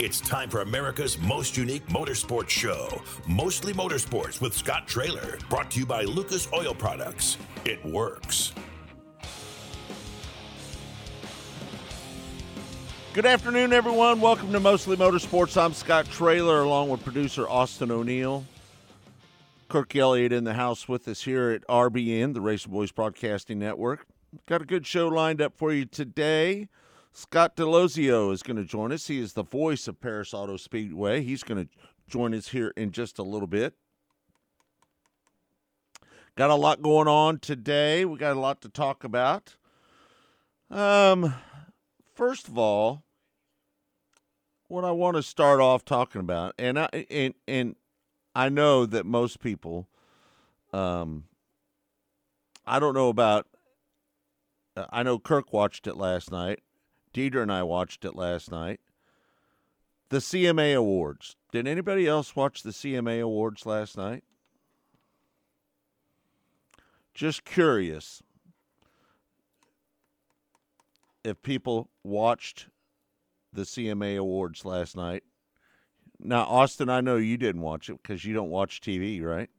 It's time for America's most unique motorsports show, Mostly Motorsports with Scott Traylor, brought to you by Lucas Oil Products. It works. Good afternoon, everyone. Welcome to Mostly Motorsports. I'm Scott Traylor, along with producer Austin O'Neill. Kirk Elliott in the house with us here at RBN, the Race Boys Broadcasting Network. Got a good show lined up for you today. Scott Daloisio is going to join us. He is the voice of Perris Auto Speedway. He's going to join us here in just a little bit. Got a lot going on today. We got a lot to talk about. Um, first of all, what I want to start off talking about, and I and and I know that most people, um, I don't know about. I know Kirk watched it last night. Deidre and I watched it last night. The CMA Awards. Did anybody else watch the CMA Awards last night? Just curious if people watched the CMA Awards last night. Now, Austin, I know you didn't watch it because you don't watch TV, right?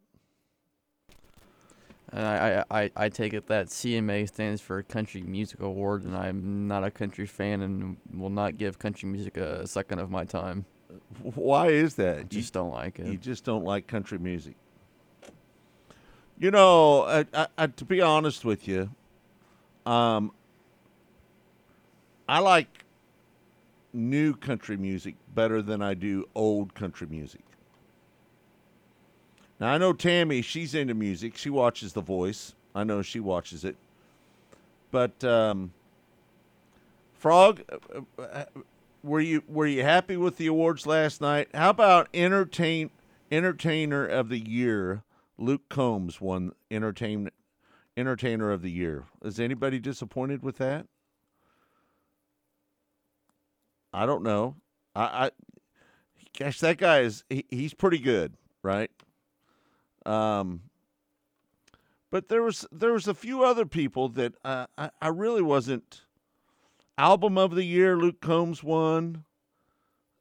And I, I, I take it that CMA stands for Country Music Award, and I'm not a country fan and will not give country music a second of my time. Why is that? I just don't like it. You just don't like country music. You know, I, I, I, to be honest with you, um, I like new country music better than I do old country music. Now I know Tammy, she's into music. She watches The Voice. I know she watches it. But um, Frog, uh, uh, were you were you happy with the awards last night? How about entertain entertainer of the year? Luke Combs won entertainer of the year. Is anybody disappointed with that? I don't know. I, I gosh, that guy is he, he's pretty good, right? Um, but there was there was a few other people that uh, I I really wasn't. Album of the year, Luke Combs won.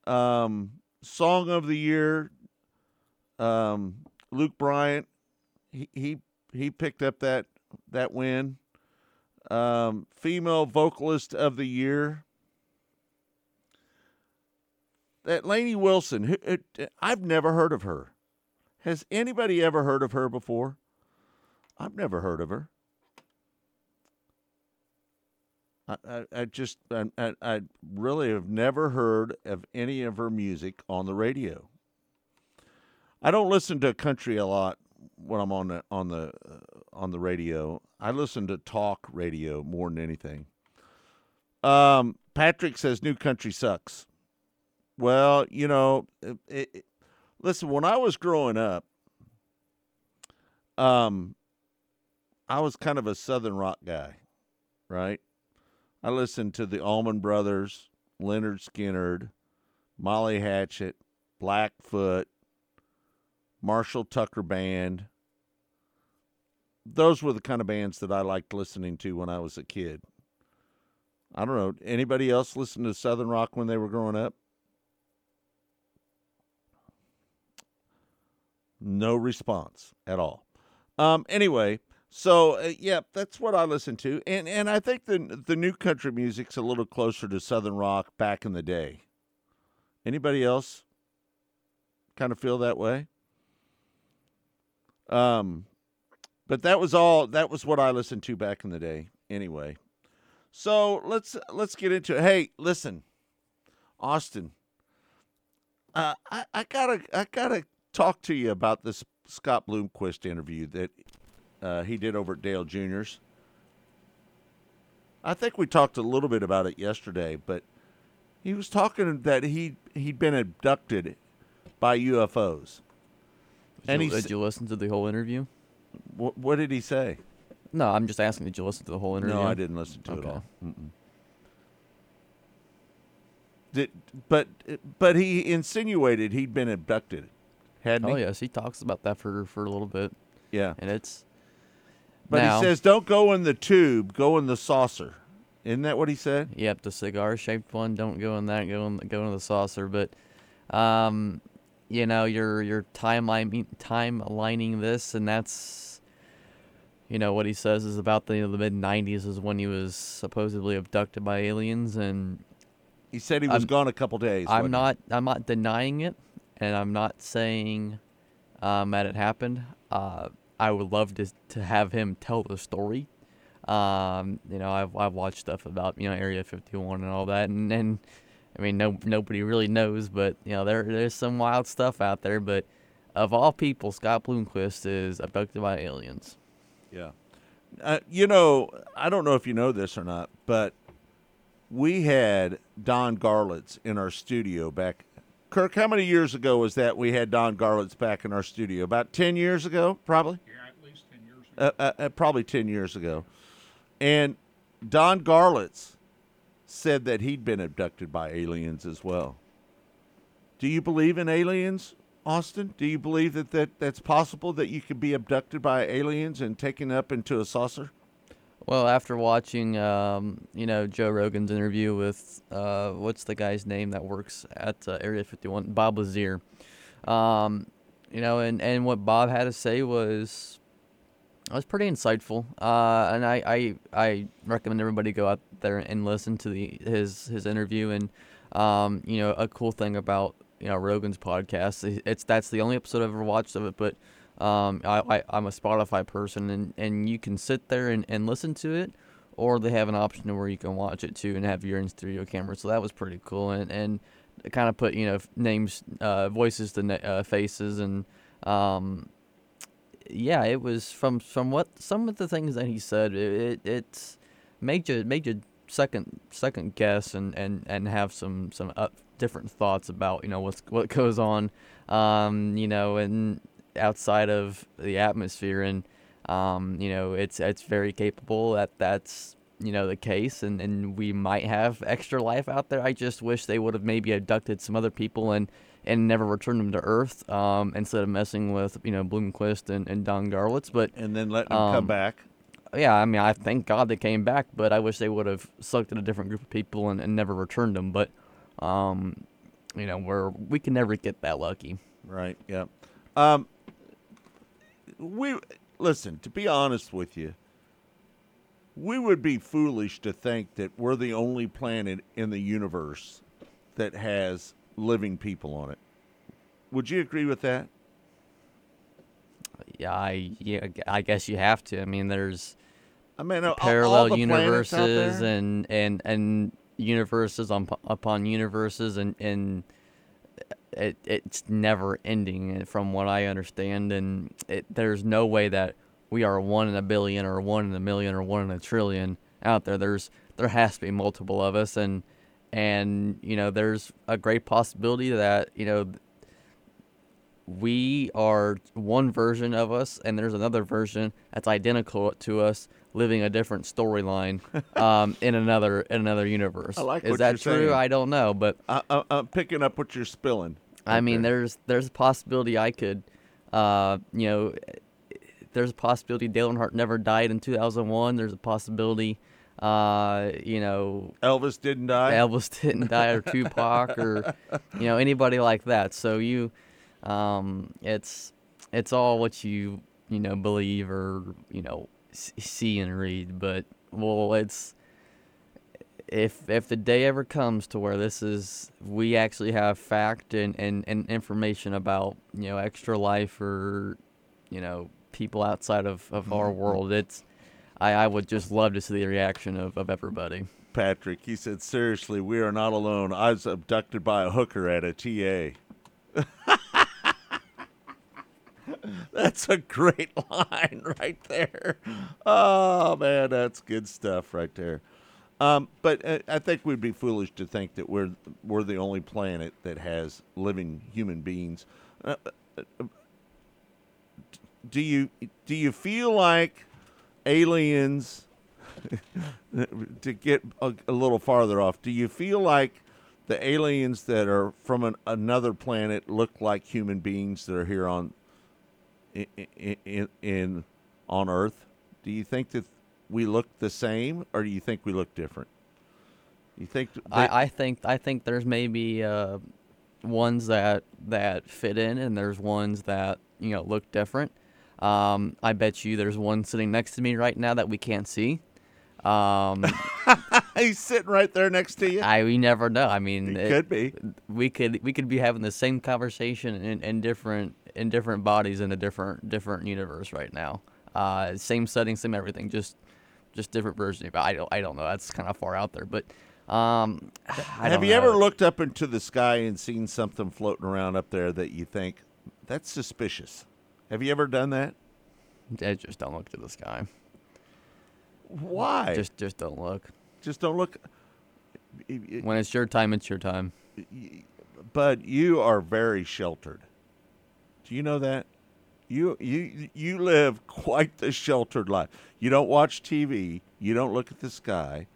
Um, song of the year, um, Luke Bryant. He he he picked up that that win. Um, female vocalist of the year. That Lainey Wilson. Who, I've never heard of her. Has anybody ever heard of her before? I've never heard of her. I, I, I just, I, I really have never heard of any of her music on the radio. I don't listen to country a lot when I'm on the on the uh, on the radio. I listen to talk radio more than anything. Um, Patrick says new country sucks. Well, you know, it, it, listen, when I was growing up, um, I was kind of a Southern rock guy, right? I listened to the Allman Brothers, Lynyrd Skynyrd, Molly Hatchet, Blackfoot, Marshall Tucker Band. Those were the kind of bands that I liked listening to when I was a kid. I don't know. Anybody else listen to Southern rock when they were growing up? No response at all. Um, anyway, so uh, yeah, that's what I listen to, and and I think the the new country music's a little closer to southern rock back in the day. Anybody else kind of feel that way? Um, but that was all. That was what I listened to back in the day. Anyway, so let's let's get into it. Hey, listen, Austin. Uh, I, I gotta I gotta talk to you about this Scott Bloomquist interview that uh, he did over at Dale Jr.'s. I think we talked a little bit about it yesterday, but he was talking that he he'd been abducted by UFOs. Did, and you, did you listen to the whole interview? What, what did he say? No, I'm just asking. Did you listen to the whole interview? No, I didn't listen to okay. it all. Mm-mm. Did, but but he insinuated he'd been abducted hadn't oh, he? yes, he talks about that for for a little bit. Yeah, and it's. But now, he says, "Don't go in the tube. Go in the saucer." Isn't that what he said? Yep, the cigar-shaped one. Don't go in that. Go in, go in the saucer. But, um, you know, you're you're timeline time aligning this, and that's, you know, what he says is about the, the mid '90s is when he was supposedly abducted by aliens, and He said he was I'm- gone a couple days. I'm wasn't he? not I'm not denying it, and I'm not saying um, that it happened. Uh, I would love to to have him tell the story. Um, you know, I've I've watched stuff about you know Area 51 and all that, and, and I mean, no nobody really knows, but you know there there's some wild stuff out there. But of all people, Scott Bloomquist is abducted by aliens. Yeah. Uh, you know, I don't know if you know this or not, but we had Don Garlits in our studio back. Kirk, how many years ago was that we had Don Garlits back in our studio? About 10 years ago, probably? Yeah, at least 10 years ago. Uh, uh, uh, probably 10 years ago. And Don Garlits said that he'd been abducted by aliens as well. Do you believe in aliens, Austin? Do you believe that, that that's possible that you could be abducted by aliens and taken up into a saucer? Well, after watching, um, you know, Joe Rogan's interview with uh, what's the guy's name that works at uh, Area 51, Bob Lazar, um, you know, and, and what Bob had to say was was pretty insightful, uh, and I, I I recommend everybody go out there and listen to the his his interview. And um, you know, a cool thing about you know Rogan's podcast, it's that's the only episode I've ever watched of it, but um, I, I, I'm a Spotify person, and, and you can sit there and, and listen to it, or they have an option where you can watch it too and have your in studio camera. So that was pretty cool, and and kind of put you know names, uh, voices to na- uh, faces, and um, yeah, it was from from what some of the things that he said, it, it it's made you made you second second guess and and and have some some uh, different thoughts about you know what's what goes on, um, you know, and outside of the atmosphere and um, you know it's it's very capable that that's you know the case and, and we might have extra life out there i just wish they would have maybe abducted some other people and and never returned them to earth um, instead of messing with you know bloomquist and, and don garlits but And then let them come Um, back? yeah i mean i thank god they came back but i wish they would have selected a different group of people and, and never returned them but um, you know we're we can never get that lucky Right. Yeah. Um, we listen. To be honest with you, we would be foolish to think that we're the only planet in the universe that has living people on it. Would you agree with that? yeah i yeah i guess you have to i mean there's I mean, all- all parallel out universes and and and universes on, upon universes and and it it's never ending uh, from what I understand and it, there's no way that we are one in a billion or one in a million or one in a trillion out there. There's there has to be multiple of us and and you know there's a great possibility that you know we are one version of us and there's another version that's identical to us living a different storyline um, in another in another universe. I like Is that true? saying. I don't know, but I, I, I'm picking up what you're spilling. I mean, there. there's there's a possibility I could, uh, you know, there's a possibility Dale Earnhardt never died in 2001. There's a possibility, uh, you know, Elvis didn't die. Elvis didn't die or Tupac or you know anybody like that. So you, um, it's it's all what you you know believe or you know s- see and read. But well, it's if if the day ever comes to where this is we actually have fact and, and, and information about you know extra life or you know people outside of, of our world it's I, I would just love to see the reaction of, of everybody Patrick. He said, "Seriously, we are not alone. I was abducted by a hooker at a TA." that's a great line right there. Oh man, that's good stuff right there. Um, but uh, I think we'd be foolish to think that we're we're the only planet that has living human beings. Uh, uh, do you do you feel like aliens? to get a, a little farther off, do you feel like the aliens that are from an, another planet look like human beings that are here on in, in, in on Earth? Do you think that we look the same, or do you think we look different? You think? They, I, I think I think there's maybe uh, ones that that fit in, and there's ones that you know look different. Um, I bet you there's one sitting next to me right now that we can't see. Um, he's sitting right there next to you. I we never know. I mean, It could be. We could we could be having the same conversation in, in different in different bodies in a different different universe right now. Uh, same setting, same everything, just just different version. But I don't I don't know. That's kind of far out there. But um, Have you know. ever looked up into the sky and seen something floating around up there that you think that's suspicious? Have you ever done that? I just don't look to the sky. Why? Just just don't look. just don't look. When it's your time, it's your time. But you are very sheltered. Do you know that? You you you live quite the sheltered life. You don't watch TV. You don't look at the sky.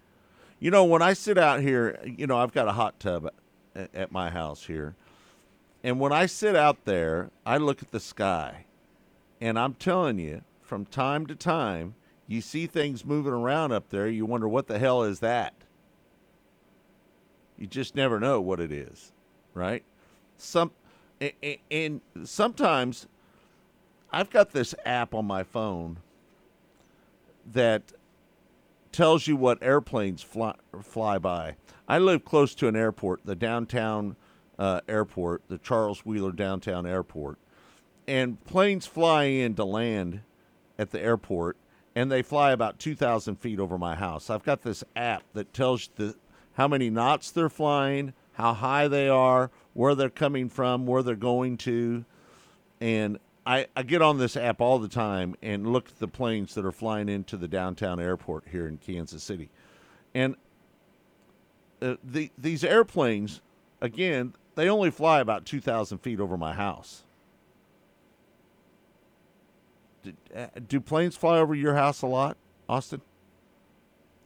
You know, when I sit out here, you know, I've got a hot tub at, at my house here. And when I sit out there, I look at the sky. And I'm telling you, from time to time, you see things moving around up there. You wonder what the hell is that? You just never know what it is, right? Some and sometimes I've got this app on my phone that tells you what airplanes fly, fly by. I live close to an airport, the downtown uh, airport, the Charles Wheeler Downtown Airport, and planes fly in to land at the airport, and they fly about two thousand feet over my house. I've got this app that tells the how many knots they're flying, how high they are, where they're coming from, where they're going to, and I, I get on this app all the time and look at the planes that are flying into the downtown airport here in Kansas City, and uh, the these airplanes, again, they only fly about two thousand feet over my house. Do, uh, do planes fly over your house a lot, Austin?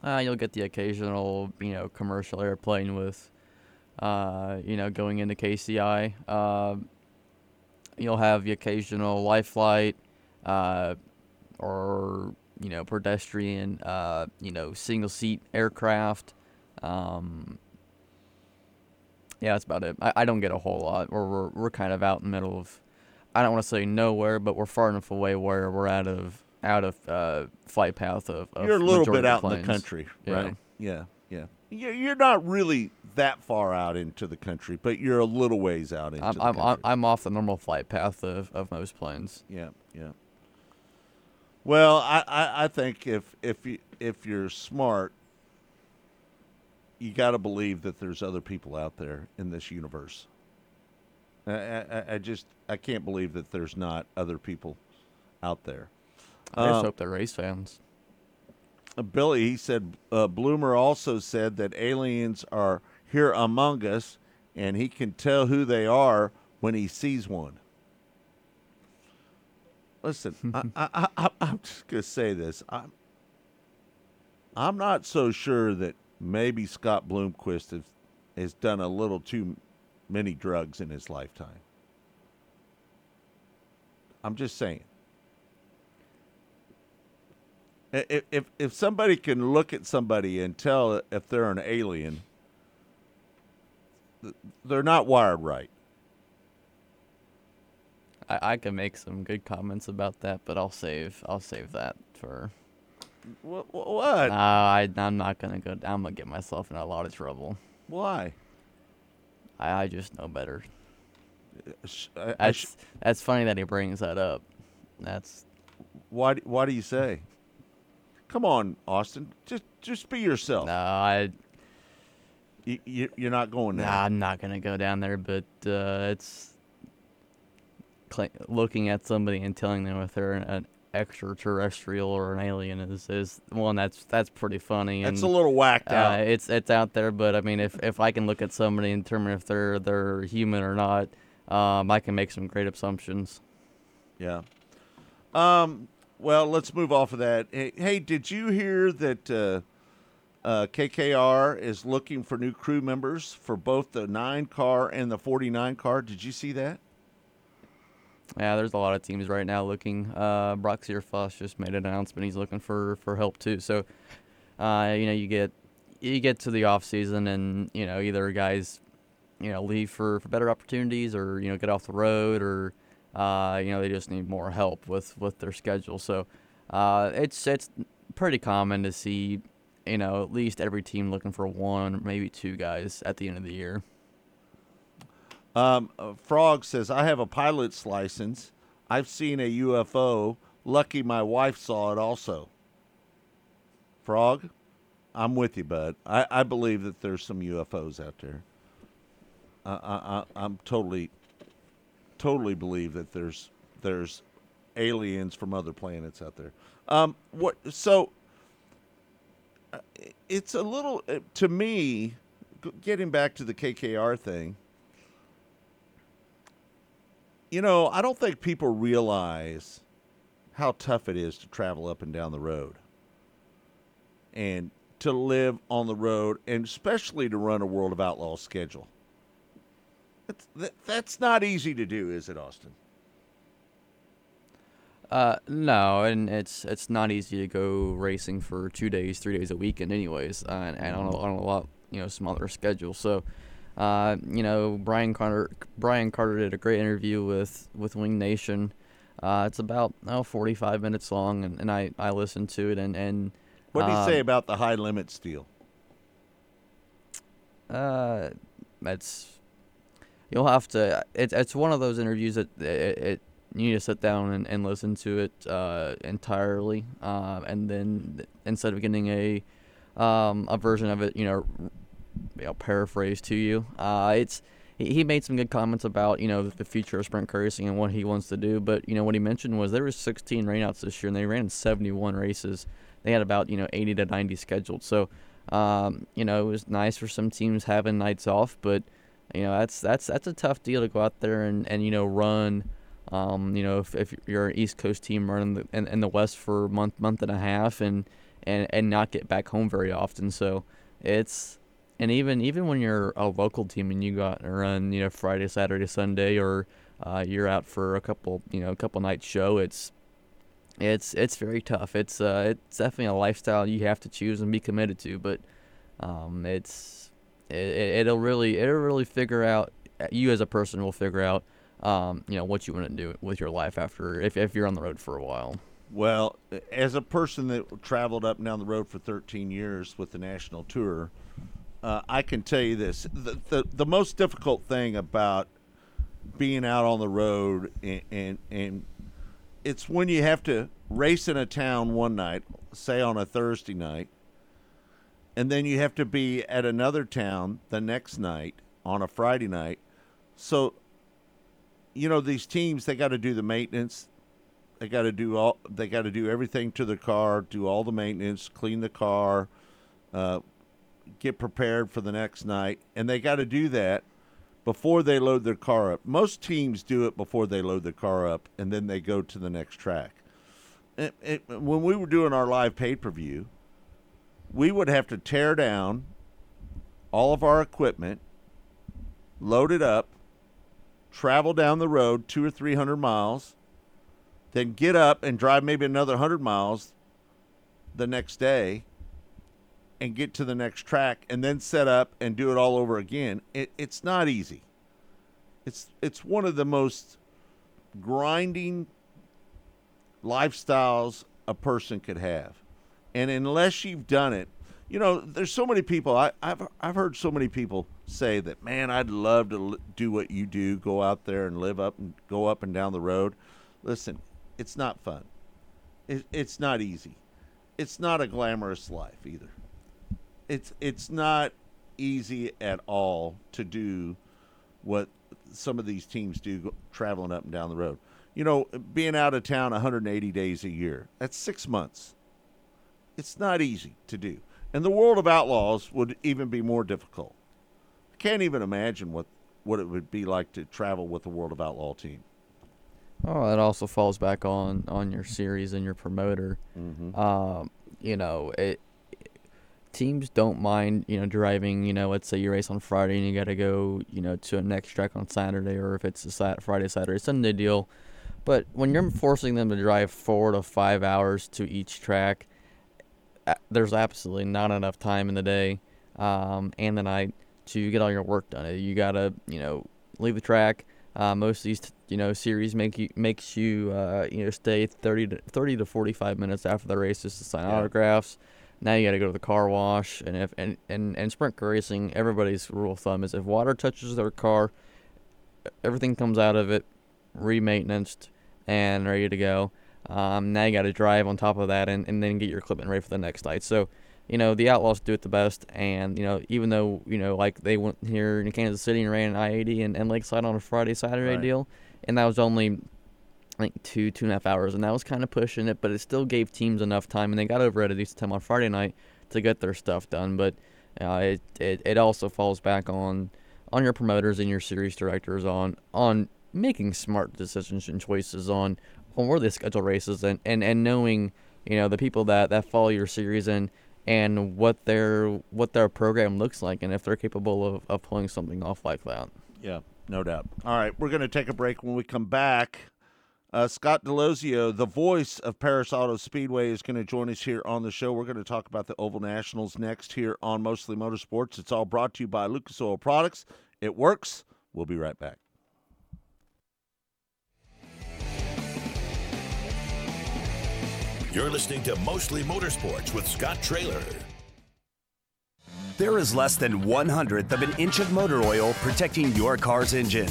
Uh, you'll get the occasional, you know, commercial airplane with, uh, you know, going into KCI. Uh, you'll have the occasional life flight, uh, or you know, pedestrian, uh, you know, single seat aircraft. Um, yeah, that's about it. I, I don't get a whole lot. We're, we're we're kind of out in the middle of, I don't want to say nowhere, but we're far enough away where we're out of out of uh, flight path of. of You're a little bit out in the country, right? Yeah, yeah. You're you're not really that far out into the country, but you're a little ways out into I'm the country. I'm I'm off the normal flight path of, of most planes. Yeah, yeah. Well, I, I, I think if if you if you're smart, you got to believe that there's other people out there in this universe. I, I, I just I can't believe that there's not other people out there. I just Um, hope they're race fans. Uh, Billy, he said, uh, Bloomer also said that aliens are here among us, and he can tell who they are when he sees one. Listen, I, I, I, I'm just going to say this. I'm, I'm not so sure that maybe Scott Bloomquist has, has done a little too many drugs in his lifetime. I'm just saying. If if if somebody can look at somebody and tell if they're an alien, they're not wired right. I, I can make some good comments about that, but I'll save I'll save that for. What? What? Uh, I I'm not gonna go. I'm gonna get myself in a lot of trouble. Why? I, I just know better. Sh- I- I sh- That's that's funny that he brings that up. That's why? Why do you say? Come on, Austin. Just just be yourself. no, I You, you, you're not going there. Nah, I'm not gonna go down there, but uh, it's cla looking at somebody and telling them if they're an extraterrestrial or an alien is is one that's that's pretty funny. And, a little whacked uh, out. it's it's out there, but I mean, if if I can look at somebody and determine if they're they're human or not, um, I can make some great assumptions. Yeah. Um. Well, let's move off of that. Hey, did you hear that uh, uh, KKR is looking for new crew members for both the nine car and the forty nine car? Did you see that? Yeah, there's a lot of teams right now looking. Uh, Brock Zearfoss just made an announcement he's looking for, for help too. So, uh, you know, you get you get to the off season and you know either guys, you know, leave for, for better opportunities or you know get off the road or uh, you know they just need more help with, with their schedule. So, uh, it's it's pretty common to see, you know, at least every team looking for one, maybe two guys at the end of the year. Um, uh, Frog says, I have a pilot's license. I've seen a UFO. Lucky my wife saw it also. Frog, I'm with you, bud. I, I believe that there's some UFOs out there. I, I, I, I'm totally, totally believe that there's there's aliens from other planets out there. Um, what? So uh, it's a little uh, to me. Getting back to the KKR thing, you know, I don't think people realize how tough it is to travel up and down the road and to live on the road and especially to run a World of Outlaws schedule. That's, that, that's not easy to do, is it, Austin? Uh, no, and it's it's not easy to go racing for two days, three days a weekend, anyways, uh, and, and on, a, on a lot you know smaller schedule. So, uh, you know, Brian Carter Brian Carter did a great interview with with Wing Nation. Uh, it's about oh, 45 minutes long, and, and I, I listened to it, and and What do you say um, about the high limit deal? Uh, it's you'll have to. It's it's one of those interviews that it, it you need to sit down and, and listen to it uh, entirely, uh, and then instead of getting a um, a version of it, you know, you know, paraphrase to you. Uh, it's he made some good comments about you know the future of sprint racing and what he wants to do. But you know what he mentioned was there was 16 rainouts this year and they ran 71 races. They had about you know 80 to 90 scheduled. So um, you know it was nice for some teams having nights off, but you know that's that's that's a tough deal to go out there and, and you know run. Um, you know if, if you're an East Coast team running the, in, in the West for a month month and a half and and and not get back home very often. So it's and even even when you're a local team and you go out and run, you know, Friday, Saturday, Sunday, or uh, you're out for a couple, you know, a couple nights show, it's it's it's very tough. It's uh, it's definitely a lifestyle you have to choose and be committed to. But um, it's it, it'll really it'll really figure out you as a person will figure out um, you know what you want to do with your life after if if you're on the road for a while. Well, as a person that traveled up and down the road for 13 years with the national tour, uh, I can tell you this: the, the the most difficult thing about being out on the road and, and and it's when you have to race in a town one night, say on a Thursday night, and then you have to be at another town the next night on a Friday night. So, you know, these teams they got to do the maintenance. They got to do all. They got to do everything to the car, do all the maintenance, clean the car, uh, get prepared for the next night, and they got to do that before they load their car up. Most teams do it before they load their car up, and then they go to the next track. It, it, when we were doing our live pay per view, we would have to tear down all of our equipment, load it up, travel down the road two or three hundred miles, then get up and drive maybe another hundred miles the next day and get to the next track and then set up and do it all over again. It, it's not easy. It's it's one of the most grinding lifestyles a person could have. And unless you've done it, you know, there's so many people. I, I've I've heard so many people say that, man, I'd love to l- do what you do, go out there and live up and go up and down the road. Listen, it's not fun. It, it's not easy. It's not a glamorous life either. It's it's not easy at all to do what some of these teams do traveling up and down the road. You know, being out of town 180 days a year. That's 6 months. It's not easy to do. And the world of outlaws would even be more difficult. I can't even imagine what what it would be like to travel with the world of outlaw team. Oh, it also falls back on on your series and your promoter. Mm-hmm. Um, you know, it teams don't mind you know driving. You know, let's say you race on Friday and you got to go you know to a next track on Saturday, or if it's a Sat- Friday, Saturday, Sunday deal. But when you're forcing them to drive four to five hours to each track, there's absolutely not enough time in the day um, and the night to get all your work done. You gotta, you know, leave the track. Uh, most of these, you know, series make you makes you, uh, you know, stay 30 to 30 to 45 minutes after the race just to sign yeah. autographs. Now you got to go to the car wash, and if and, and and sprint racing, everybody's rule of thumb is if water touches their car, everything comes out of it, re-maintained and ready to go. Um, now you got to drive on top of that, and, and then get your equipment ready for the next night. So you know, the Outlaws do it the best. And, you know, even though, you know, like they went here in Kansas City and ran an I 80 and, and Lakeside on a Friday, Saturday right. deal, and that was only, I think, two, two and a half hours. And that was kind of pushing it, but it still gave teams enough time. And they got over at a decent time on Friday night to get their stuff done. But uh, it, it, it also falls back on on your promoters and your series directors on on making smart decisions and choices on, on where they schedule races and, and, and knowing, you know, the people that, that follow your series and – and what their what their program looks like and if they're capable of, of pulling something off like that. Yeah, no doubt. All right, we're going to take a break. When we come back, uh, Scott Daloisio, the voice of Perris Auto Speedway, is going to join us here on the show. We're going to talk about the Oval Nationals next here on Mostly Motorsports. It's all brought to you by Lucas Oil Products. It works. We'll be right back. You're listening to Mostly Motorsports with Scott Traylor. There is less than one hundredth of an inch of motor oil protecting your car's engine.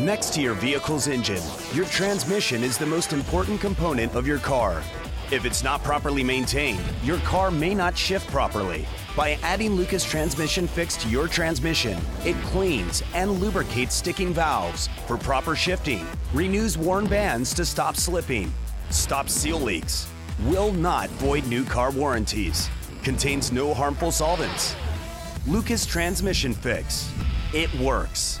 Next to your vehicle's engine, your transmission is the most important component of your car. If it's not properly maintained, your car may not shift properly. By adding Lucas Transmission Fix to your transmission, it cleans and lubricates sticking valves for proper shifting, renews worn bands to stop slipping, stops seal leaks, will not void new car warranties, contains no harmful solvents. Lucas Transmission Fix. It works.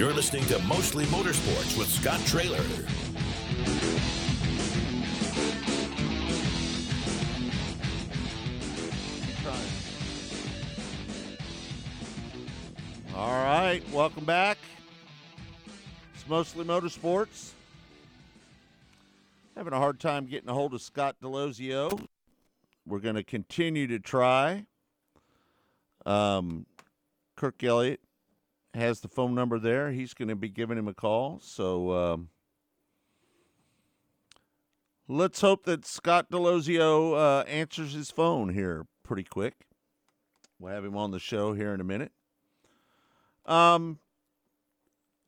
You're listening to Mostly Motorsports with Scott Traylor. All right, welcome back. It's mostly motorsports. Having a hard time getting a hold of Scott Daloisio. We're going to continue to try. Um, Kirk Elliott has the phone number there. He's going to be giving him a call. So um, let's hope that Scott Daloisio uh, answers his phone here pretty quick. We'll have him on the show here in a minute. Um,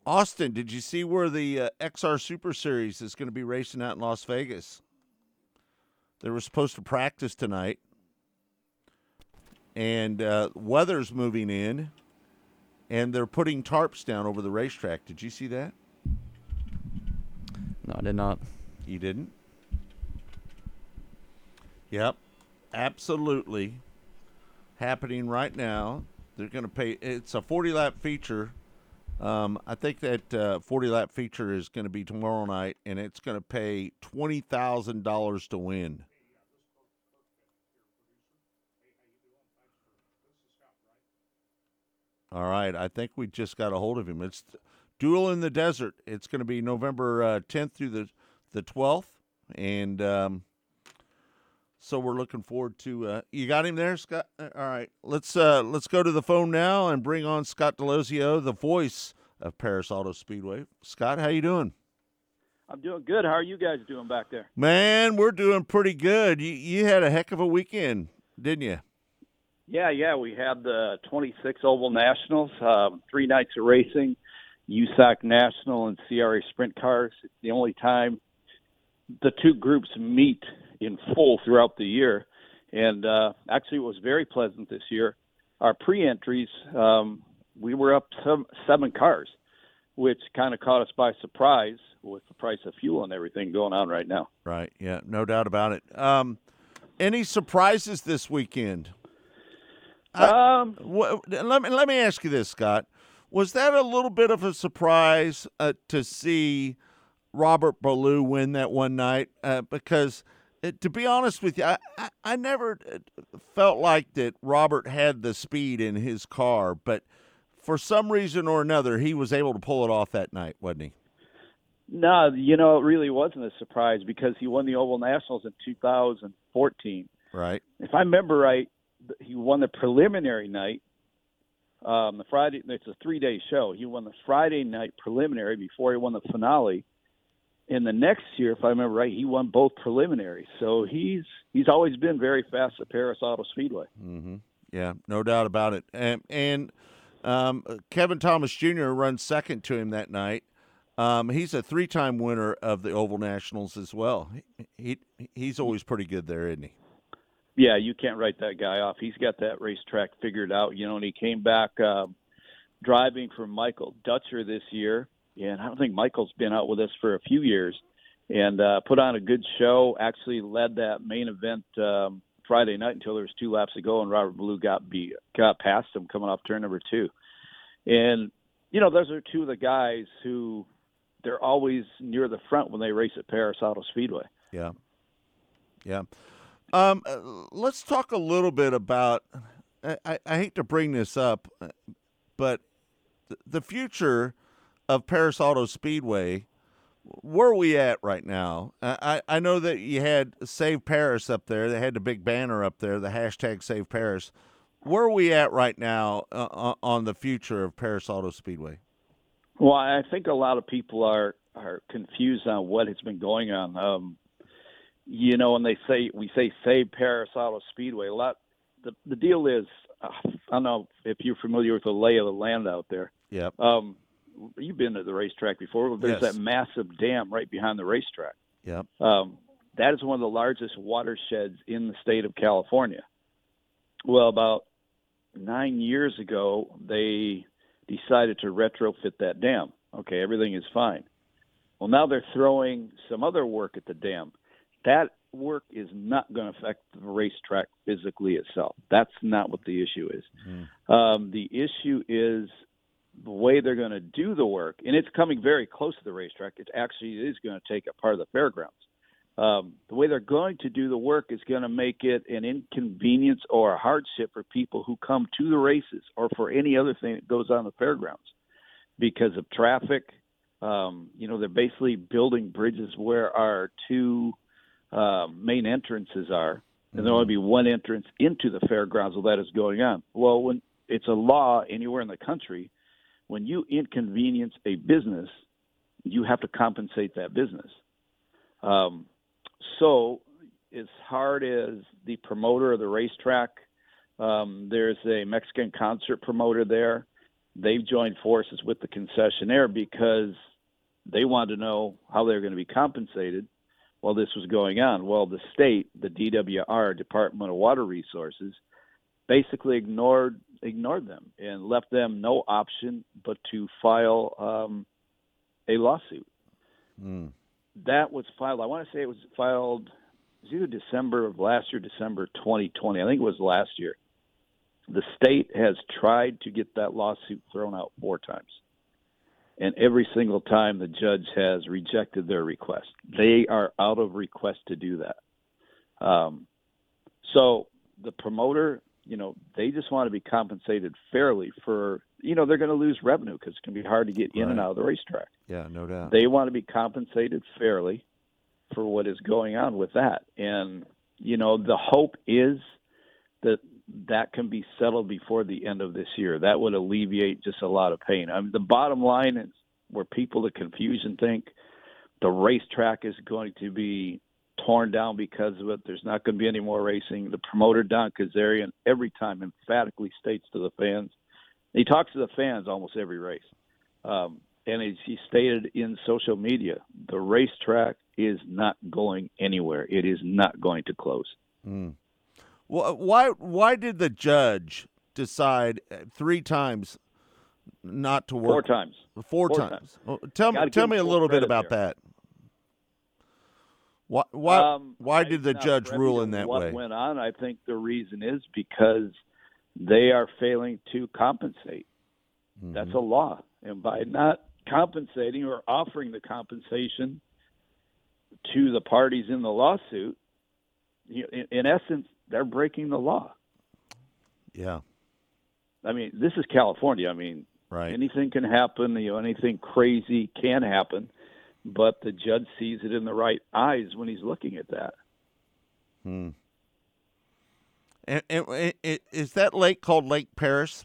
Austin, did you see where the uh, XR Super Series is going to be racing out in Las Vegas? They were supposed to practice tonight, and uh, weather's moving in, and they're putting tarps down over the racetrack. Did you see that? No, I did not. You didn't? Yep, absolutely happening right now. They're going to pay. It's a 40 lap feature. Um, I think that uh, 40 lap feature is going to be tomorrow night, and it's going to pay twenty thousand dollars to win. All right, I think we just got a hold of him. It's Duel in the Desert. It's going to be November uh, 10th through the the 12th, and um, so we're looking forward to. Uh, you got him there, Scott. Uh, All right, let's uh, let's go to the phone now and bring on Scott Daloisio, the voice of Perris Auto Speedway. Scott, how you doing? I'm doing good. How are you guys doing back there? Man, we're doing pretty good. You you had a heck of a weekend, didn't you? Yeah, yeah. We had the 26 Oval Nationals, um, three nights of racing, USAC National and CRA Sprint Cars. It's the only time the two groups meet in full throughout the year, and uh, actually it was very pleasant this year. Our pre-entries, um, we were up some, seven cars, which kind of caught us by surprise with the price of fuel and everything going on right now. Right. Yeah. No doubt about it. Um, any surprises this weekend? Um, Wha- let me let me ask you this, Scott. Was that a little bit of a surprise uh, to see Robert Ballou win that one night? Uh, because, uh, to be honest with you, I, I, I never uh, felt like that Robert had the speed in his car, but for some reason or another, he was able to pull it off that night, wasn't he? No, you know, it really wasn't a surprise because he won the Oval Nationals in 2014. Right. If I remember right, he won the preliminary night. Um, the Friday, it's a three-day show. He won the Friday night preliminary before he won the finale. And the next year, if I remember right, he won both preliminaries. So he's he's always been very fast at Perris Auto Speedway. Mm-hmm. Yeah, no doubt about it. And and um, Kevin Thomas Jr. runs second to him that night. Um, he's a three-time winner of the Oval Nationals as well. He, he he's always pretty good there, isn't he? Yeah, you can't write that guy off. He's got that racetrack figured out, you know, and he came back um, driving for Michael Dutcher this year. And I don't think Michael's been out with us for a few years and uh, put on a good show. Actually led that main event um, Friday night until there was two laps to go, and Robert Ballou got be got past him coming off turn number two. And you know, those are two of the guys who they're always near the front when they race at Perris Auto Speedway. Yeah, yeah. Um, uh, let's talk a little bit about. I, I, hate to bring this up, uh, but the future of Perris Auto Speedway where are we at right now? I, I know that you had Save Perris up there. They had the big banner up there, the hashtag Save Perris. Where are we at right now uh, on the future of Perris Auto Speedway? Well, I think a lot of people are are confused on what has been going on. Um, you know, when they say we say Save Perris Auto Speedway, a lot. The the deal is, uh, I don't know if you're familiar with the lay of the land out there. Yep. Um, you've been to the racetrack before. There's Yes. that massive dam right behind the racetrack. Yep. Um, that is one of the largest watersheds in the state of California. Well, about nine years ago, they decided to retrofit that dam. Okay, everything is fine. Well, now they're throwing some other work at the dam. That work is not going to affect the racetrack physically itself. That's not what the issue is. Um, the issue is the way they're going to do the work, and it's coming very close to the racetrack. It actually is going to take a part of the fairgrounds. Um, the way they're going to do the work is going to make it an inconvenience or a hardship for people who come to the races or for any other thing that goes on the fairgrounds because of traffic. Um, you know, they're basically building bridges where our two um, main entrances are, and there'll only be one entrance into the fairgrounds while that is going on. Well, when it's a law anywhere in the country, when you inconvenience a business, you have to compensate that business. Um, so, as hard as the promoter of the racetrack, um, there's a Mexican concert promoter there. They've joined forces with the concessionaire because they wanted to know how they're going to be compensated while this was going on. Well, the state, the DWR, Department of Water Resources, basically ignored ignored them and left them no option but to file um, a lawsuit. That was filed. I want to say it was filed. It was either December of last year, December 2020. I think it was last year. The state has tried to get that lawsuit thrown out four times, and every single time the judge has rejected their request. They are out of request to do that. Um, so the promoter, you know, they just want to be compensated fairly for, you know, they're going to lose revenue because it can be hard to get in and out of the racetrack. Yeah, no doubt. They want to be compensated fairly for what is going on with that. And, you know, the hope is that that can be settled before the end of this year. That would alleviate just a lot of pain. I mean, the bottom line is where people the confusion think the racetrack is going to be torn down because of it. There's not going to be any more racing. The promoter Don Kazarian every time emphatically states to the fans, he talks to the fans almost every race, um, and as he stated in social media, the racetrack is not going anywhere. It is not going to close. Mm. Wh- Why? Why did the judge decide uh, three times not to work? Four times. Four, Four times. times. Well, tell me. Tell me a little bit about there. that. Why? Why? Um, why did the judge rule in that what way? went on? I think the reason is because they are failing to compensate. Mm-hmm. That's a law, and by not compensating or offering the compensation to the parties in the lawsuit, in essence, they're breaking the law. Yeah. I mean, this is California. I mean, Right. anything can happen. You know, anything crazy can happen, but the judge sees it in the right eyes when he's looking at that. Hmm. And, and, and- is that lake called Lake Perris?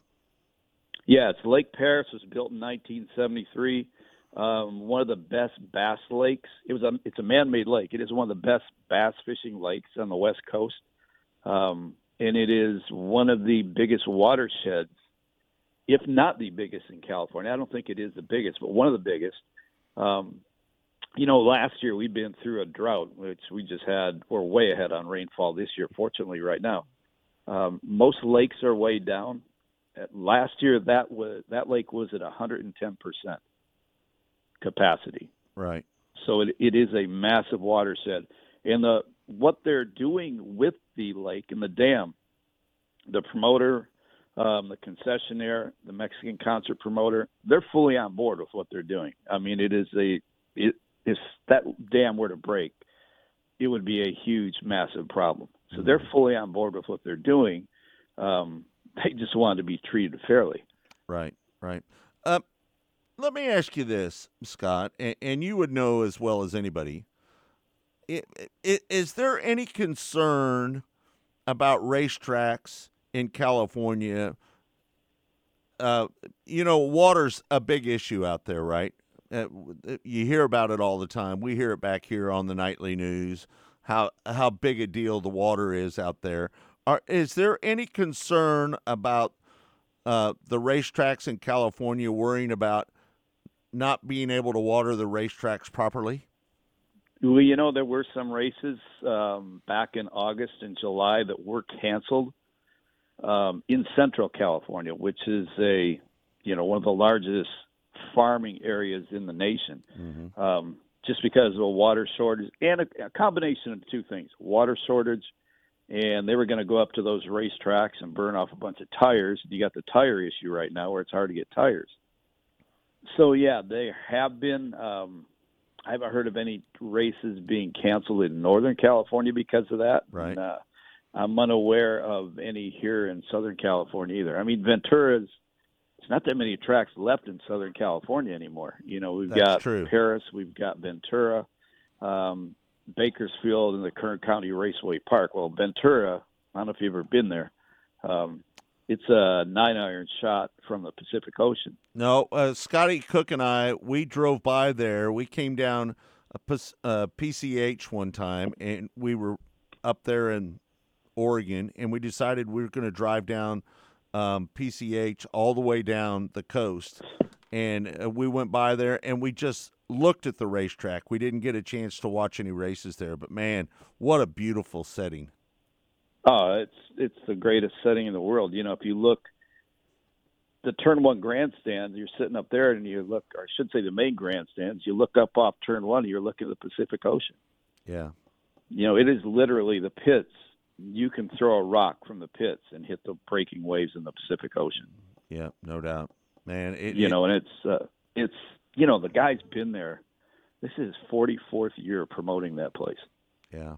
Yeah, it's Lake Perris was built in 1973. Um, one of the best bass lakes. It was a it's a man-made lake. It is one of the best bass fishing lakes on the west coast, um, and it is one of the biggest watersheds, if not the biggest in California. I don't think it is the biggest, but one of the biggest. Um, you know, last year we've been through a drought, which we just had. We're way ahead on rainfall this year. Fortunately, right now, um, most lakes are way down. Last year, that was that lake was at 110 percent capacity. Right. So it, it is a massive watershed, and the what they're doing with the lake and the dam, the promoter, um, the concessionaire, the Mexican concert promoter, they're fully on board with what they're doing. I mean, it is a it, if that dam were to break, it would be a huge, massive problem. So they're fully on board with what they're doing. Um, they just wanted to be treated fairly. Right, right. Uh, let me ask you this, Scott, and, and you would know as well as anybody. I- i- Is there any concern about racetracks in California? Uh, you know, water's a big issue out there, right? Uh, you hear about it all the time. We hear it back here on the nightly news. How how big a deal the water is out there. Are is there any concern about uh, the racetracks in California worrying about not being able to water the racetracks properly? Well, you know, there were some races um, back in August and July that were canceled um, in Central California, which is a, you know, one of the largest farming areas in the nation. Um, just because of a water shortage and a, a combination of two things: water shortage, and they were going to go up to those racetracks and burn off a bunch of tires. You got the tire issue right now, where it's hard to get tires. So yeah, they have been. Um, I haven't heard of any races being canceled in Northern California because of that. Right. And, uh, I'm unaware of any here in Southern California either. I mean, Ventura's. It's not that many tracks left in Southern California anymore. You know, we've That's got true. Perris, we've got Ventura, um, Bakersfield, and the Kern County Raceway Park. Well, Ventura, I don't know if you've ever been there. Um, it's a nine iron shot from the Pacific Ocean. No, uh, Scotty Cook and I, we drove by there. We came down a P- uh, PCH one time, and we were up there in Oregon, and we decided we were going to drive down um, PCH all the way down the coast. And uh, we went by there, and we just looked at the racetrack. We didn't get a chance to watch any races there, but man, what a beautiful setting! Oh, it's it's the greatest setting in the world. You know, if you look the turn one grandstand, you're sitting up there and you look or I should say the main grandstands, you look up off turn one and you're looking at the Pacific Ocean. Yeah, You know, it is literally the pits. You can throw a rock from the pits and hit the breaking waves in the Pacific Ocean. yeah, no doubt, man. It, you it- know, and it's uh, it's you know, the guy's been there. This is his 44th year promoting that place. Yeah.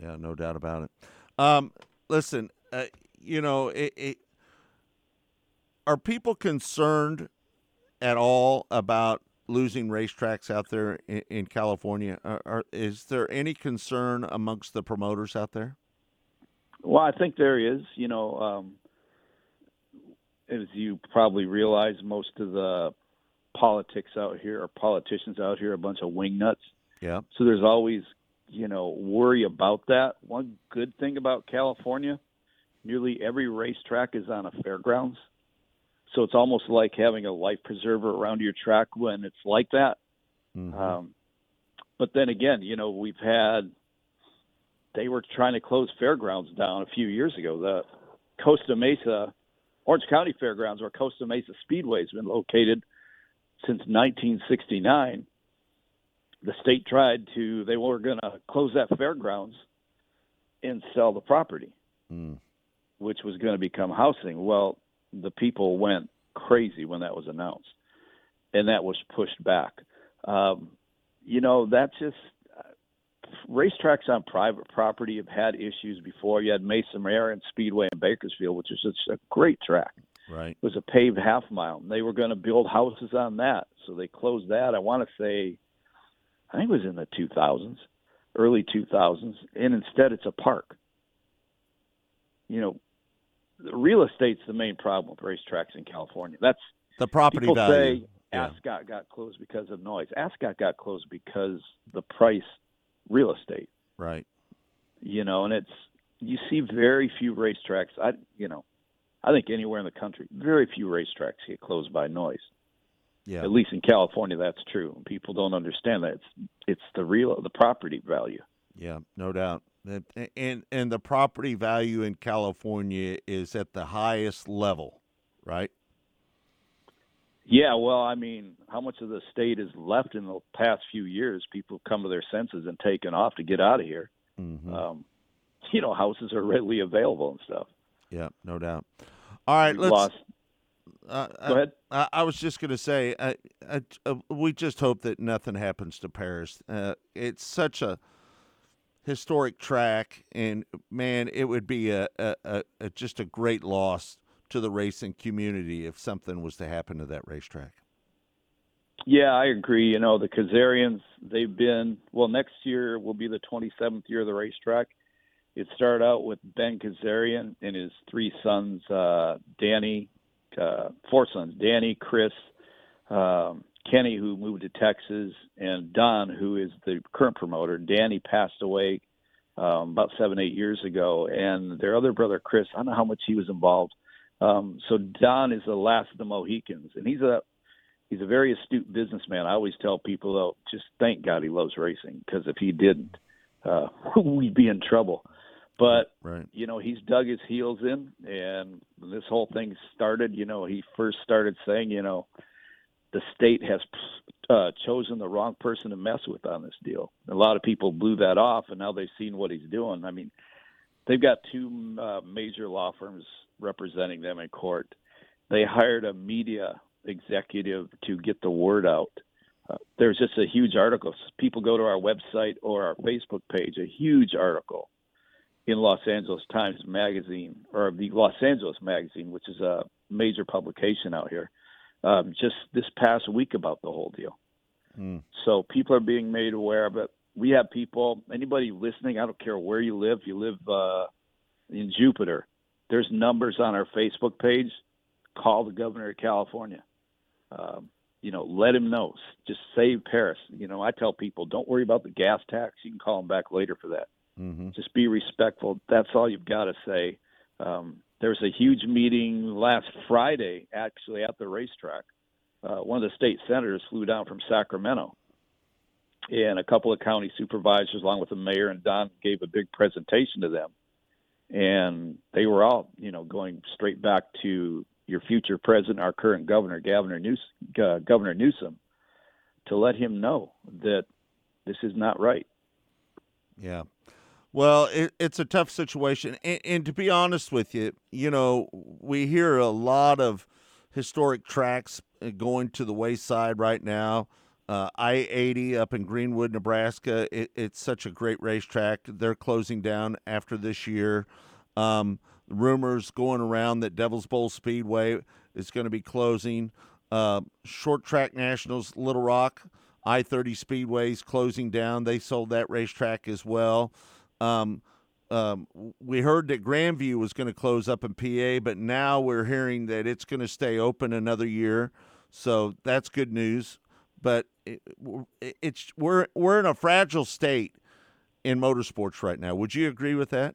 Yeah, no doubt about it. Um, listen, uh, you know, it, it, are people concerned at all about losing racetracks out there in, in California? Are, are, is there any concern amongst the promoters out there? Well, I think there is. You know, um, as you probably realize, most of the politics out here or politicians out here are a bunch of wingnuts. Yeah. So there's always, you know, worry about that. One good thing about California, nearly every racetrack is on a fairgrounds. So it's almost like having a life preserver around your track when it's like that. Um, but then again, you know, we've had they were trying to close fairgrounds down a few years ago. The Costa Mesa, Orange County Fairgrounds, where Costa Mesa Speedway has been located since 1969. The state tried to; they were going to close that fairgrounds and sell the property, Mm. which was going to become housing. Well, the people went crazy when that was announced, and that was pushed back. Um, you know, that's just racetracks on private property have had issues before. You had Mesa Marin Speedway in Bakersfield, which is just a great track. Right. It was a paved half mile. And they were going to build houses on that, so they closed that. I want to say, I think it was in the 2000s, early 2000s, and instead it's a park. You know, real estate's the main problem with racetracks in California. That's The property people value. say Yeah. Ascot got closed because of noise. Ascot got closed because the price real estate. Right. You know, and it's you see very few racetracks. I you know, I think anywhere in the country, very few racetracks get closed by noise. Yeah. At least in California, that's true. People don't understand that it's it's the real the property value. Yeah, no doubt. And and, and the property value in California is at the highest level, right? Yeah, well, I mean, how much of the state is left in the past few years? People have come to their senses and taken off to get out of here. Mm-hmm. Um, you know, houses are readily available and stuff. Yeah, no doubt. All right, lost- Uh, Go ahead. I, I was just going to say, I, I, uh, we just hope that nothing happens to Perris. Uh, it's such a historic track, and man, it would be a, a, a, a just a great loss to the racing community if something was to happen to that racetrack. Yeah, I agree. You know, the Kazarians, they've been, well, next year will be the 27th year of the racetrack. It started out with Ben Kazarian and his three sons, uh, Danny, uh, four sons, Danny, Chris, um, Kenny, who moved to Texas, and Don, who is the current promoter. Danny passed away um, about seven, eight years ago, and their other brother, Chris, I don't know how much he was involved. Um, so Don is the last of the Mohicans, and he's a he's a very astute businessman. I always tell people though, just thank God he loves racing because if he didn't, uh, we'd be in trouble. But right. you know, he's dug his heels in, and this whole thing started. You know, he first started saying, you know, the state has uh, chosen the wrong person to mess with on this deal. A lot of people blew that off, and now they've seen what he's doing. I mean, they've got two uh, major law firms representing them in court. They hired a media executive to get the word out. Uh, there's just a huge article. People go to our website or our Facebook page, a huge article in Los Angeles Times Magazine or the Los Angeles Magazine, which is a major publication out here, um, just this past week about the whole deal. Mm. So people are being made aware of it. We have people, anybody listening, I don't care where you live, you live uh, in Jupiter, there's numbers on our Facebook page. Call the governor of California. Um, you know, let him know. Just save Perris. You know, I tell people, don't worry about the gas tax. You can call him back later for that. Mm-hmm. Just be respectful. That's all you've got to say. Um, there was a huge meeting last Friday, actually, at the racetrack. Uh, one of the state senators flew down from Sacramento, and a couple of county supervisors, along with the mayor and Don, gave a big presentation to them. And they were all, you know, going straight back to your future president, our current governor, Governor Newsom, uh, Governor Newsom, to let him know that this is not right. Yeah. Well, it, it's a tough situation. And, and, to be honest with you, you know, we hear a lot of historic tracks uh, going to the wayside right now. Uh, I 80 up in Greenwood, Nebraska, it, it's such a great racetrack. They're closing down after this year. Um, rumors going around that Devil's Bowl Speedway is going to be closing. Uh, short track nationals, Little Rock, I 30 Speedways closing down. They sold that racetrack as well. Um, um, we heard that Grandview was going to close up in PA, but now we're hearing that it's going to stay open another year. So that's good news. But it, it's we're we're in a fragile state in motorsports right now. Would you agree with that?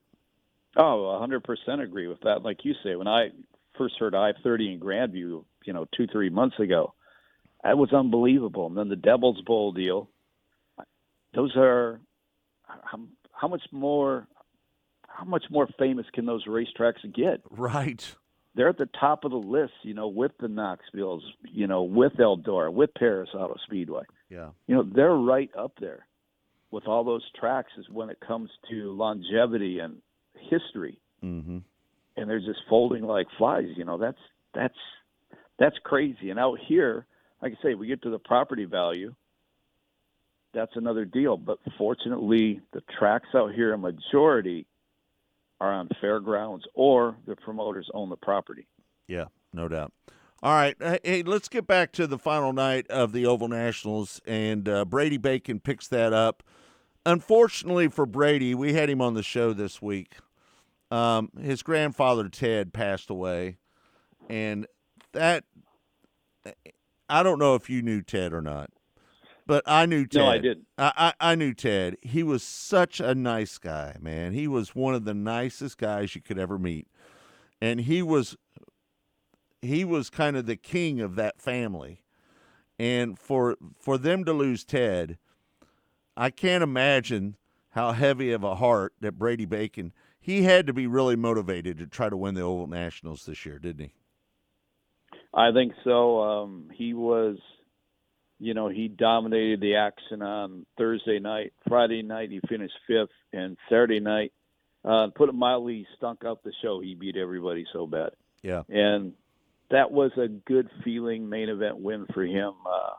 Oh, 100% agree with that. Like you say, when I first heard I 30 in Grandview, you know, two, three months ago, that was unbelievable. And then the Devil's Bowl deal, those are how, how much more how much more famous can those racetracks get? Right. They're at the top of the list, you know, with the Knoxvilles, you know, with Eldora, with Perris Auto Speedway. Yeah. You know, they're right up there with all those tracks is when it comes to longevity and history. Mm-hmm. And they're just folding like flies, you know. That's that's that's crazy. And out here, like I say, we get to the property value. That's another deal. But fortunately, the tracks out here, a majority are on fairgrounds or the promoters own the property. Yeah, no doubt. All right, hey, let's get back to the final night of the Oval Nationals, and uh, Brady Bacon picks that up. Unfortunately for Brady, we had him on the show this week. Um, his grandfather Ted passed away, and that I don't know if you knew Ted or not, but I knew Ted. No, I didn't. I, I, I knew Ted. He was such a nice guy, man. He was one of the nicest guys you could ever meet, and he was he was kind of the king of that family. And for for them to lose Ted, I can't imagine how heavy of a heart that Brady Bacon. He had to be really motivated to try to win the Oval Nationals this year, didn't he? I think so. Um, he was, you know, he dominated the action on Thursday night. Friday night, he finished fifth, and Saturday night, uh, put it mildly, he stunk up the show. He beat everybody so bad. Yeah. And that was a good feeling main event win for him. Uh,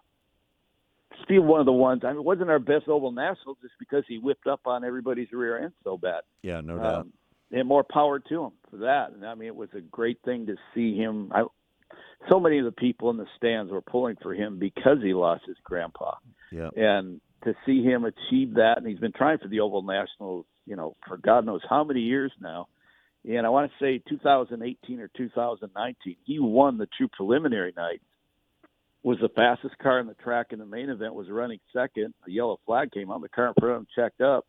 still one of the ones. I mean, it wasn't our best Oval National just because he whipped up on everybody's rear end so bad. Yeah, no doubt. Um, and more power to him for that. And I mean, it was a great thing to see him. I so many of the people in the stands were pulling for him because he lost his grandpa. Yeah. And to see him achieve that, and he's been trying for the Oval Nationals, you know, for God knows how many years now. And I want to say 2018 or 2019, he won the true preliminary night. Was the fastest car in the track in the main event. Was running second. A yellow flag came on. The car in front of him checked up.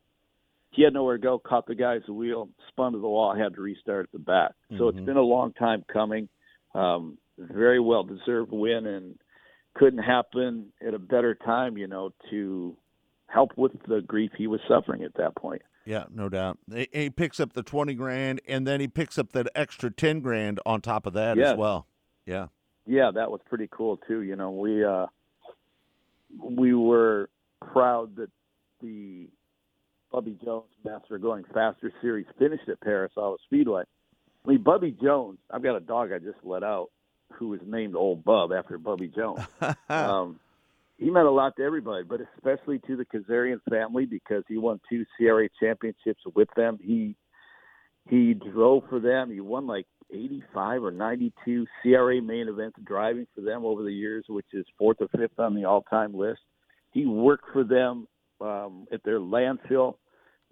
He had nowhere to go. Caught the guy's wheel, spun to the wall. Had to restart at the back. So it's Mhm. been a long time coming. Um, very well deserved win, and couldn't happen at a better time. You know, to help with the grief he was suffering at that point. Yeah, no doubt. He, picks up the twenty grand, and then he picks up that extra ten grand on top of that as well. Yeah, yeah, that was pretty cool too. You know, we uh, we were proud that the Bubby Jones Master Going Faster series finished at Perris Auto Speedway. I mean, Bubby Jones. I've got a dog I just let out who was named Old Bub after Bubby Jones. um, he meant a lot to everybody, but especially to the Kazarian family because he won two CRA championships with them. He he drove for them. He won like 85 or 92 CRA main events driving for them over the years, which is fourth or fifth on the all-time list. He worked for them um, at their landfill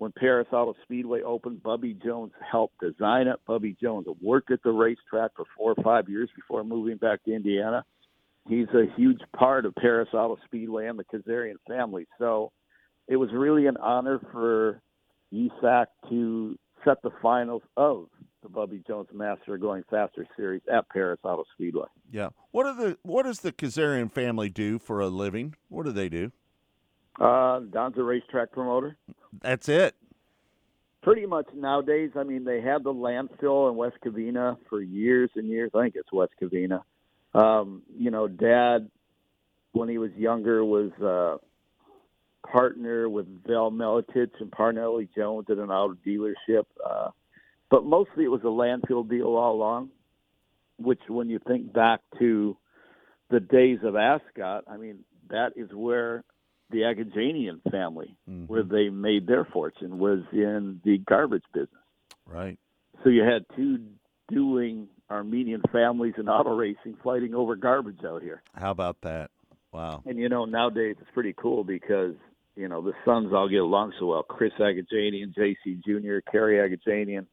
when Perris Auto Speedway opened. Bubby Jones helped design it. Bubby Jones worked at the racetrack for four or five years before moving back to Indiana. He's a huge part of Perris Auto Speedway and the Kazarian family. So it was really an honor for USAC to set the finals of the Bubby Jones Master Going Faster Series at Perris Auto Speedway. yeah. What are the what does the Kazarian family do for a living? What do they do? Uh, Don's a racetrack promoter. That's it. Pretty much nowadays, I mean, they had the landfill in West Covina for years and years. I think it's West Covina. Um, you know, Dad, when he was younger, was uh, partner with Vel Miletich and Parnelli Jones at an auto dealership. Uh, but mostly it was a landfill deal all along, which when you think back to the days of Ascot, I mean, that is where the Agajanian family, where they made their fortune, was in the garbage business. Right. So you had two dueling Armenian families in auto racing fighting over garbage out here. How about that? Wow. And you know, nowadays it's pretty cool because you know the sons all get along so well. Chris Agajanian, JC Jr., Cary Agajanian,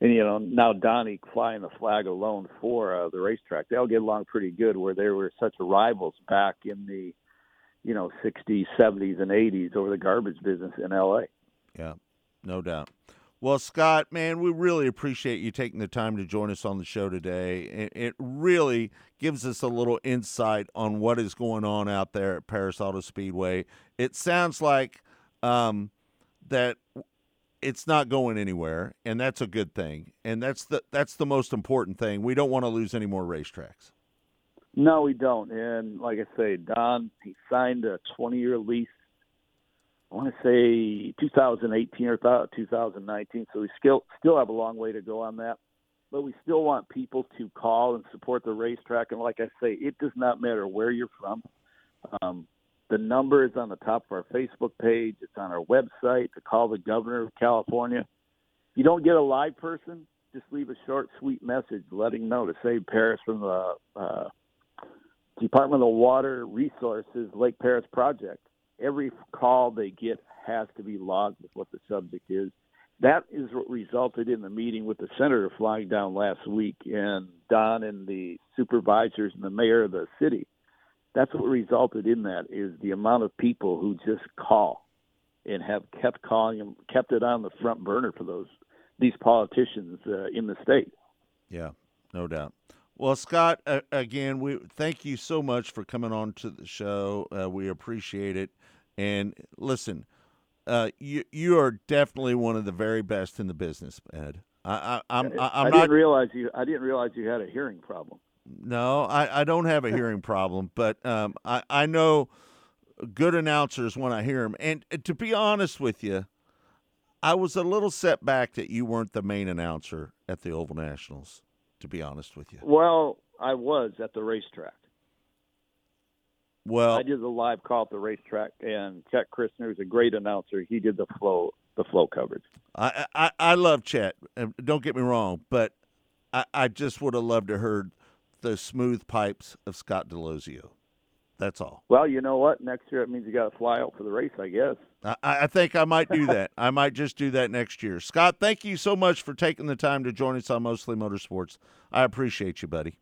and you know now Donnie flying the flag alone for uh, the racetrack. They all get along pretty good. Where they were such rivals back in the you know 60s, 70s, and 80s over the garbage business in LA. Yeah, no doubt. Well, Scott, man, we really appreciate you taking the time to join us on the show today. It, it really gives us a little insight on what is going on out there at Perris Auto Speedway. It sounds like um, that it's not going anywhere, and that's a good thing. And that's the that's the most important thing. We don't want to lose any more racetracks. No, we don't. And like I say, Don, he signed a 20 year lease. I want to say 2018 or th- 2019. So we still still have a long way to go on that. But we still want people to call and support the racetrack. And like I say, it does not matter where you're from. Um, the number is on the top of our Facebook page. It's on our website to call the governor of California. If you don't get a live person, just leave a short, sweet message letting know to save Perris from the uh, Department of Water Resources Lake Perris project. Every call they get has to be logged with what the subject is. That is what resulted in the meeting with the senator flying down last week, and Don and the supervisors and the mayor of the city. That's what resulted in that is the amount of people who just call and have kept calling them, kept it on the front burner for those these politicians uh, in the state. Yeah, no doubt. Well, Scott, uh, again, we thank you so much for coming on to the show. Uh, we appreciate it. And listen, uh, you you are definitely one of the very best in the business, Ed. I, I, I'm I, I I'm didn't not. realize you. I didn't realize you had a hearing problem. No, I, I don't have a hearing problem, but um, I I know good announcers when I hear them. And uh, to be honest with you, I was a little set back that you weren't the main announcer at the Oval Nationals. To be honest with you. Well, I was at the racetrack. Well, I did the live call at the racetrack, and Chet Christner is a great announcer. He did the flow, the flow coverage. I, I I love Chet. Don't get me wrong, but I, I just would have loved to heard the smooth pipes of Scott Daloisio. That's all. Well, you know what? Next year it means you got to fly out for the race, I guess. I, I think I might do that. I might just do that next year. Scott, thank you so much for taking the time to join us on Mostly Motorsports. I appreciate you, buddy.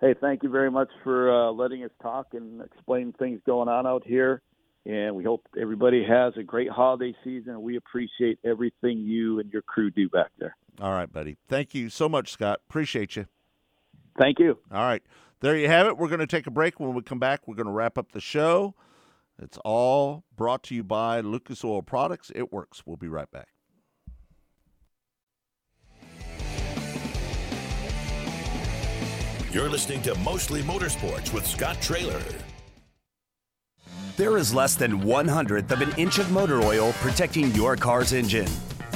Hey, thank you very much for uh, letting us talk and explain things going on out here. And we hope everybody has a great holiday season. We appreciate everything you and your crew do back there. All right, buddy. Thank you so much, Scott. Appreciate you. Thank you. All right. There you have it. We're going to take a break. When we come back, we're going to wrap up the show. It's all brought to you by Lucas Oil Products. It works. We'll be right back. You're listening to Mostly Motorsports with Scott Traylor. There is less than one hundredth of an inch of motor oil protecting your car's engine.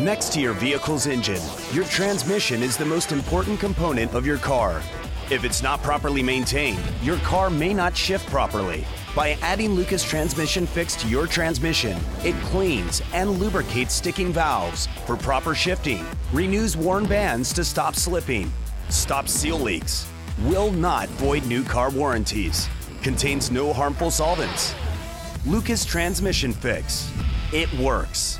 Next to your vehicle's engine, your transmission is the most important component of your car. If it's not properly maintained, your car may not shift properly. By adding Lucas Transmission Fix to your transmission, it cleans and lubricates sticking valves for proper shifting, renews worn bands to stop slipping, stops seal leaks, will not void new car warranties, contains no harmful solvents. Lucas Transmission Fix. It works.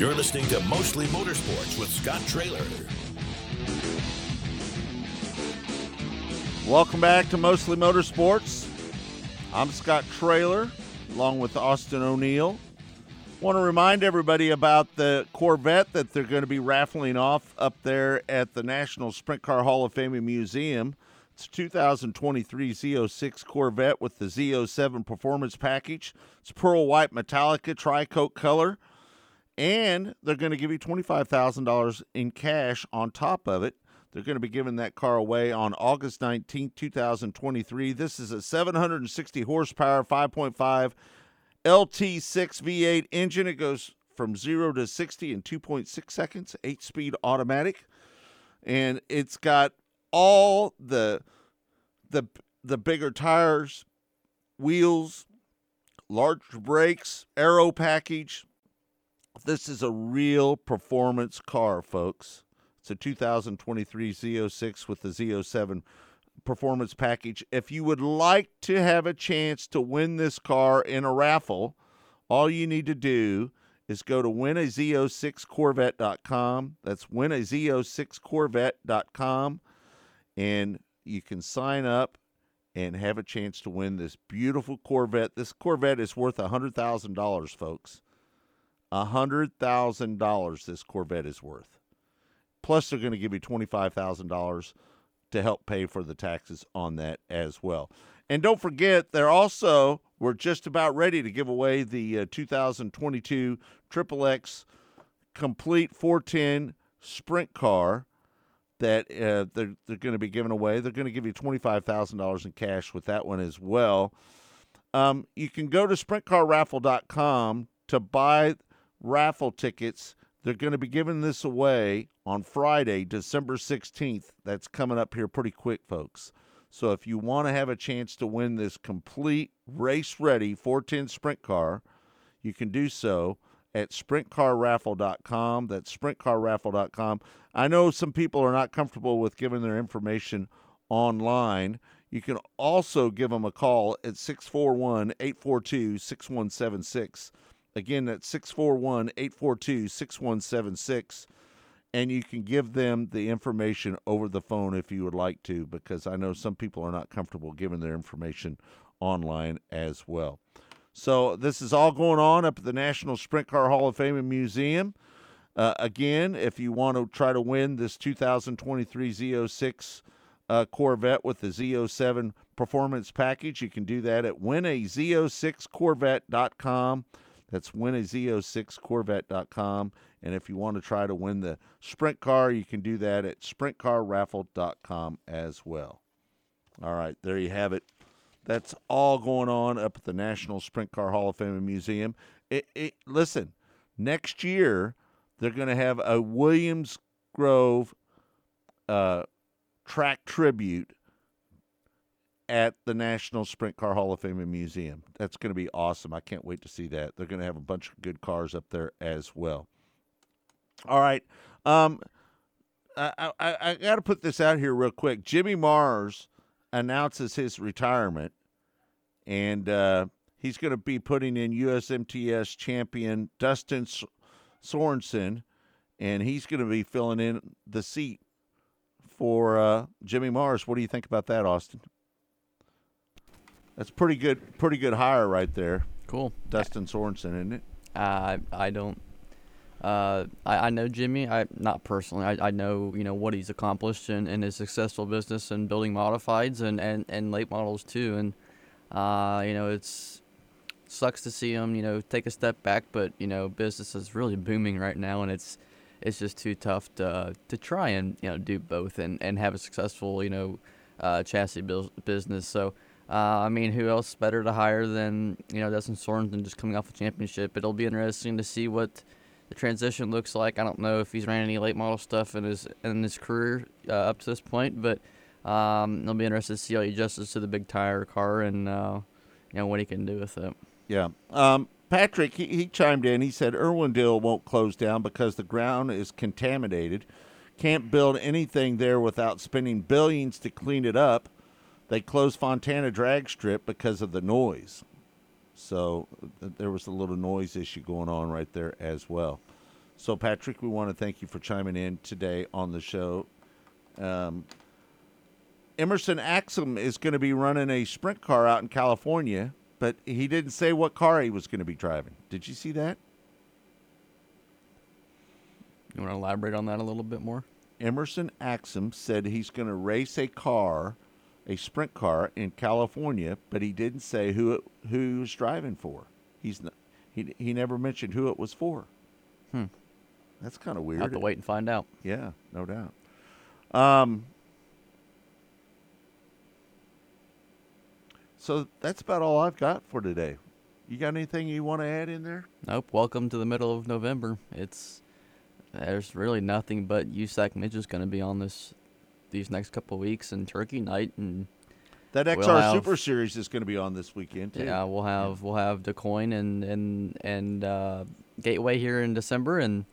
You're listening to Mostly Motorsports with Scott Traylor. Welcome back to Mostly Motorsports. I'm Scott Traylor, along with Austin O'Neill. Want to remind everybody about the Corvette that they're going to be raffling off up there at the National Sprint Car Hall of Fame and Museum. It's a 2023 Z06 Corvette with the Z07 Performance Package. It's pearl white Metallica tri-coat color, and they're going to give you $25,000 in cash on top of it. They're going to be giving that car away on August 19th, 2023. This is a 760 horsepower, 5.5 LT6 V8 engine. It goes from 0 to 60 in 2.6 seconds, 8 speed automatic. And it's got all the the the bigger tires, wheels, large brakes, aero package. This is a real performance car, folks. It's a 2023 Z06 with the Z07 performance package. If you would like to have a chance to win this car in a raffle, all you need to do is go to winaz06corvette.com. That's winaz06corvette.com and you can sign up and have a chance to win this beautiful Corvette. This Corvette is worth $100,000, folks. $100,000 this Corvette is worth. Plus, they're going to give you $25,000 to help pay for the taxes on that as well. And don't forget, they're also, we're just about ready to give away the uh, 2022 Triple X Complete 410 Sprint Car that uh, they're, they're going to be giving away. They're going to give you $25,000 in cash with that one as well. Um, you can go to sprintcarraffle.com to buy raffle tickets. They're going to be giving this away on Friday, December 16th. That's coming up here pretty quick, folks. So if you want to have a chance to win this complete race ready 410 sprint car, you can do so at sprintcarraffle.com. That's sprintcarraffle.com. I know some people are not comfortable with giving their information online. You can also give them a call at 641 842 6176. Again, that's 641 842 6176. And you can give them the information over the phone if you would like to, because I know some people are not comfortable giving their information online as well. So this is all going on up at the National Sprint Car Hall of Fame and Museum. Uh, again, if you want to try to win this 2023 Z06 uh, Corvette with the Z07 performance package, you can do that at winaz06corvette.com. That's winaz06corvette.com. And if you want to try to win the sprint car, you can do that at sprintcarraffle.com as well. All right, there you have it. That's all going on up at the National Sprint Car Hall of Fame and Museum. It, it, listen, next year they're going to have a Williams Grove uh, track tribute at the National Sprint Car Hall of Fame and Museum. That's going to be awesome. I can't wait to see that. They're going to have a bunch of good cars up there as well. All right. Um, I, I, I got to put this out here real quick. Jimmy Mars announces his retirement, and uh, he's going to be putting in USMTS champion Dustin Sorensen, and he's going to be filling in the seat for uh, Jimmy Mars. What do you think about that, Austin? That's pretty good. Pretty good hire right there. Cool. Dustin Sorensen, isn't it? Uh, I don't. Uh, I, I know Jimmy. I not personally. I, I know you know what he's accomplished in, in his successful business and building modifieds and, and, and late models too. And uh, you know it's sucks to see him you know take a step back, but you know business is really booming right now, and it's it's just too tough to to try and you know do both and, and have a successful you know uh, chassis business. So. Uh, I mean, who else better to hire than you know Dustin Sorensen just coming off a championship? It'll be interesting to see what the transition looks like. I don't know if he's ran any late model stuff in his in his career uh, up to this point, but um, it'll be interesting to see how he adjusts to the big tire car and uh, you know what he can do with it. Yeah. Um, Patrick, he, he chimed in. He said Irwindale won't close down because the ground is contaminated. Can't build anything there without spending billions to clean it up. They closed Fontana Drag Strip because of the noise. So there was a little noise issue going on right there as well. So, Patrick, we want to thank you for chiming in today on the show. Um, Emerson Axsom is going to be running a sprint car out in California, but he didn't say what car he was going to be driving. Did you see that? You want to elaborate on that a little bit more? Emerson Axsom said he's going to race a car, a sprint car in California, but he didn't say who it, who he was driving for. He's n- he he never mentioned who it was for. Hmm. That's kind of weird. Have to wait and find out. Yeah, no doubt. Um, so that's about all I've got for today. You got anything you want to add in there? Nope. Welcome to the middle of November. It's there's really nothing but USAC Midge is going to be on this these next couple of weeks and Turkey Night and That XR we'll have- Super Series is going to be on this weekend too. Yeah, we'll have we'll have DeCoin and and and uh, Gateway here in December and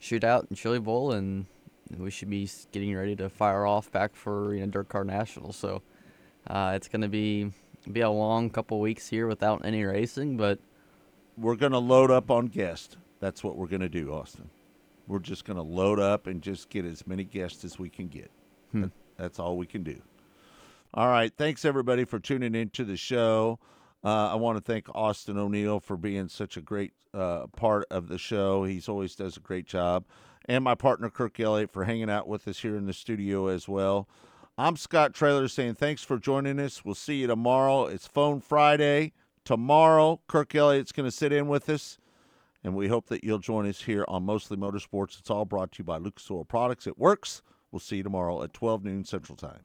Shootout and Chili Bowl and we should be getting ready to fire off back for you know DIRTcar National. So uh, it's gonna be be a long couple weeks here without any racing, but We're going to load up on guests. That's what we're going to do, Austin. We're just going to load up and just get as many guests as we can get. Hmm. That's all we can do. All right. Thanks, everybody, for tuning into the show. Uh, I want to thank Austin O'Neill for being such a great uh, part of the show. He's always does a great job. And my partner, Kirk Elliott, for hanging out with us here in the studio as well. I'm Scott Traylor saying thanks for joining us. We'll see you tomorrow. It's Phone Friday. Tomorrow, Kirk Elliott's going to sit in with us and we hope that you'll join us here on Mostly Motorsports. It's all brought to you by Lucas Oil Products. It works. We'll see you tomorrow at 12 noon Central Time.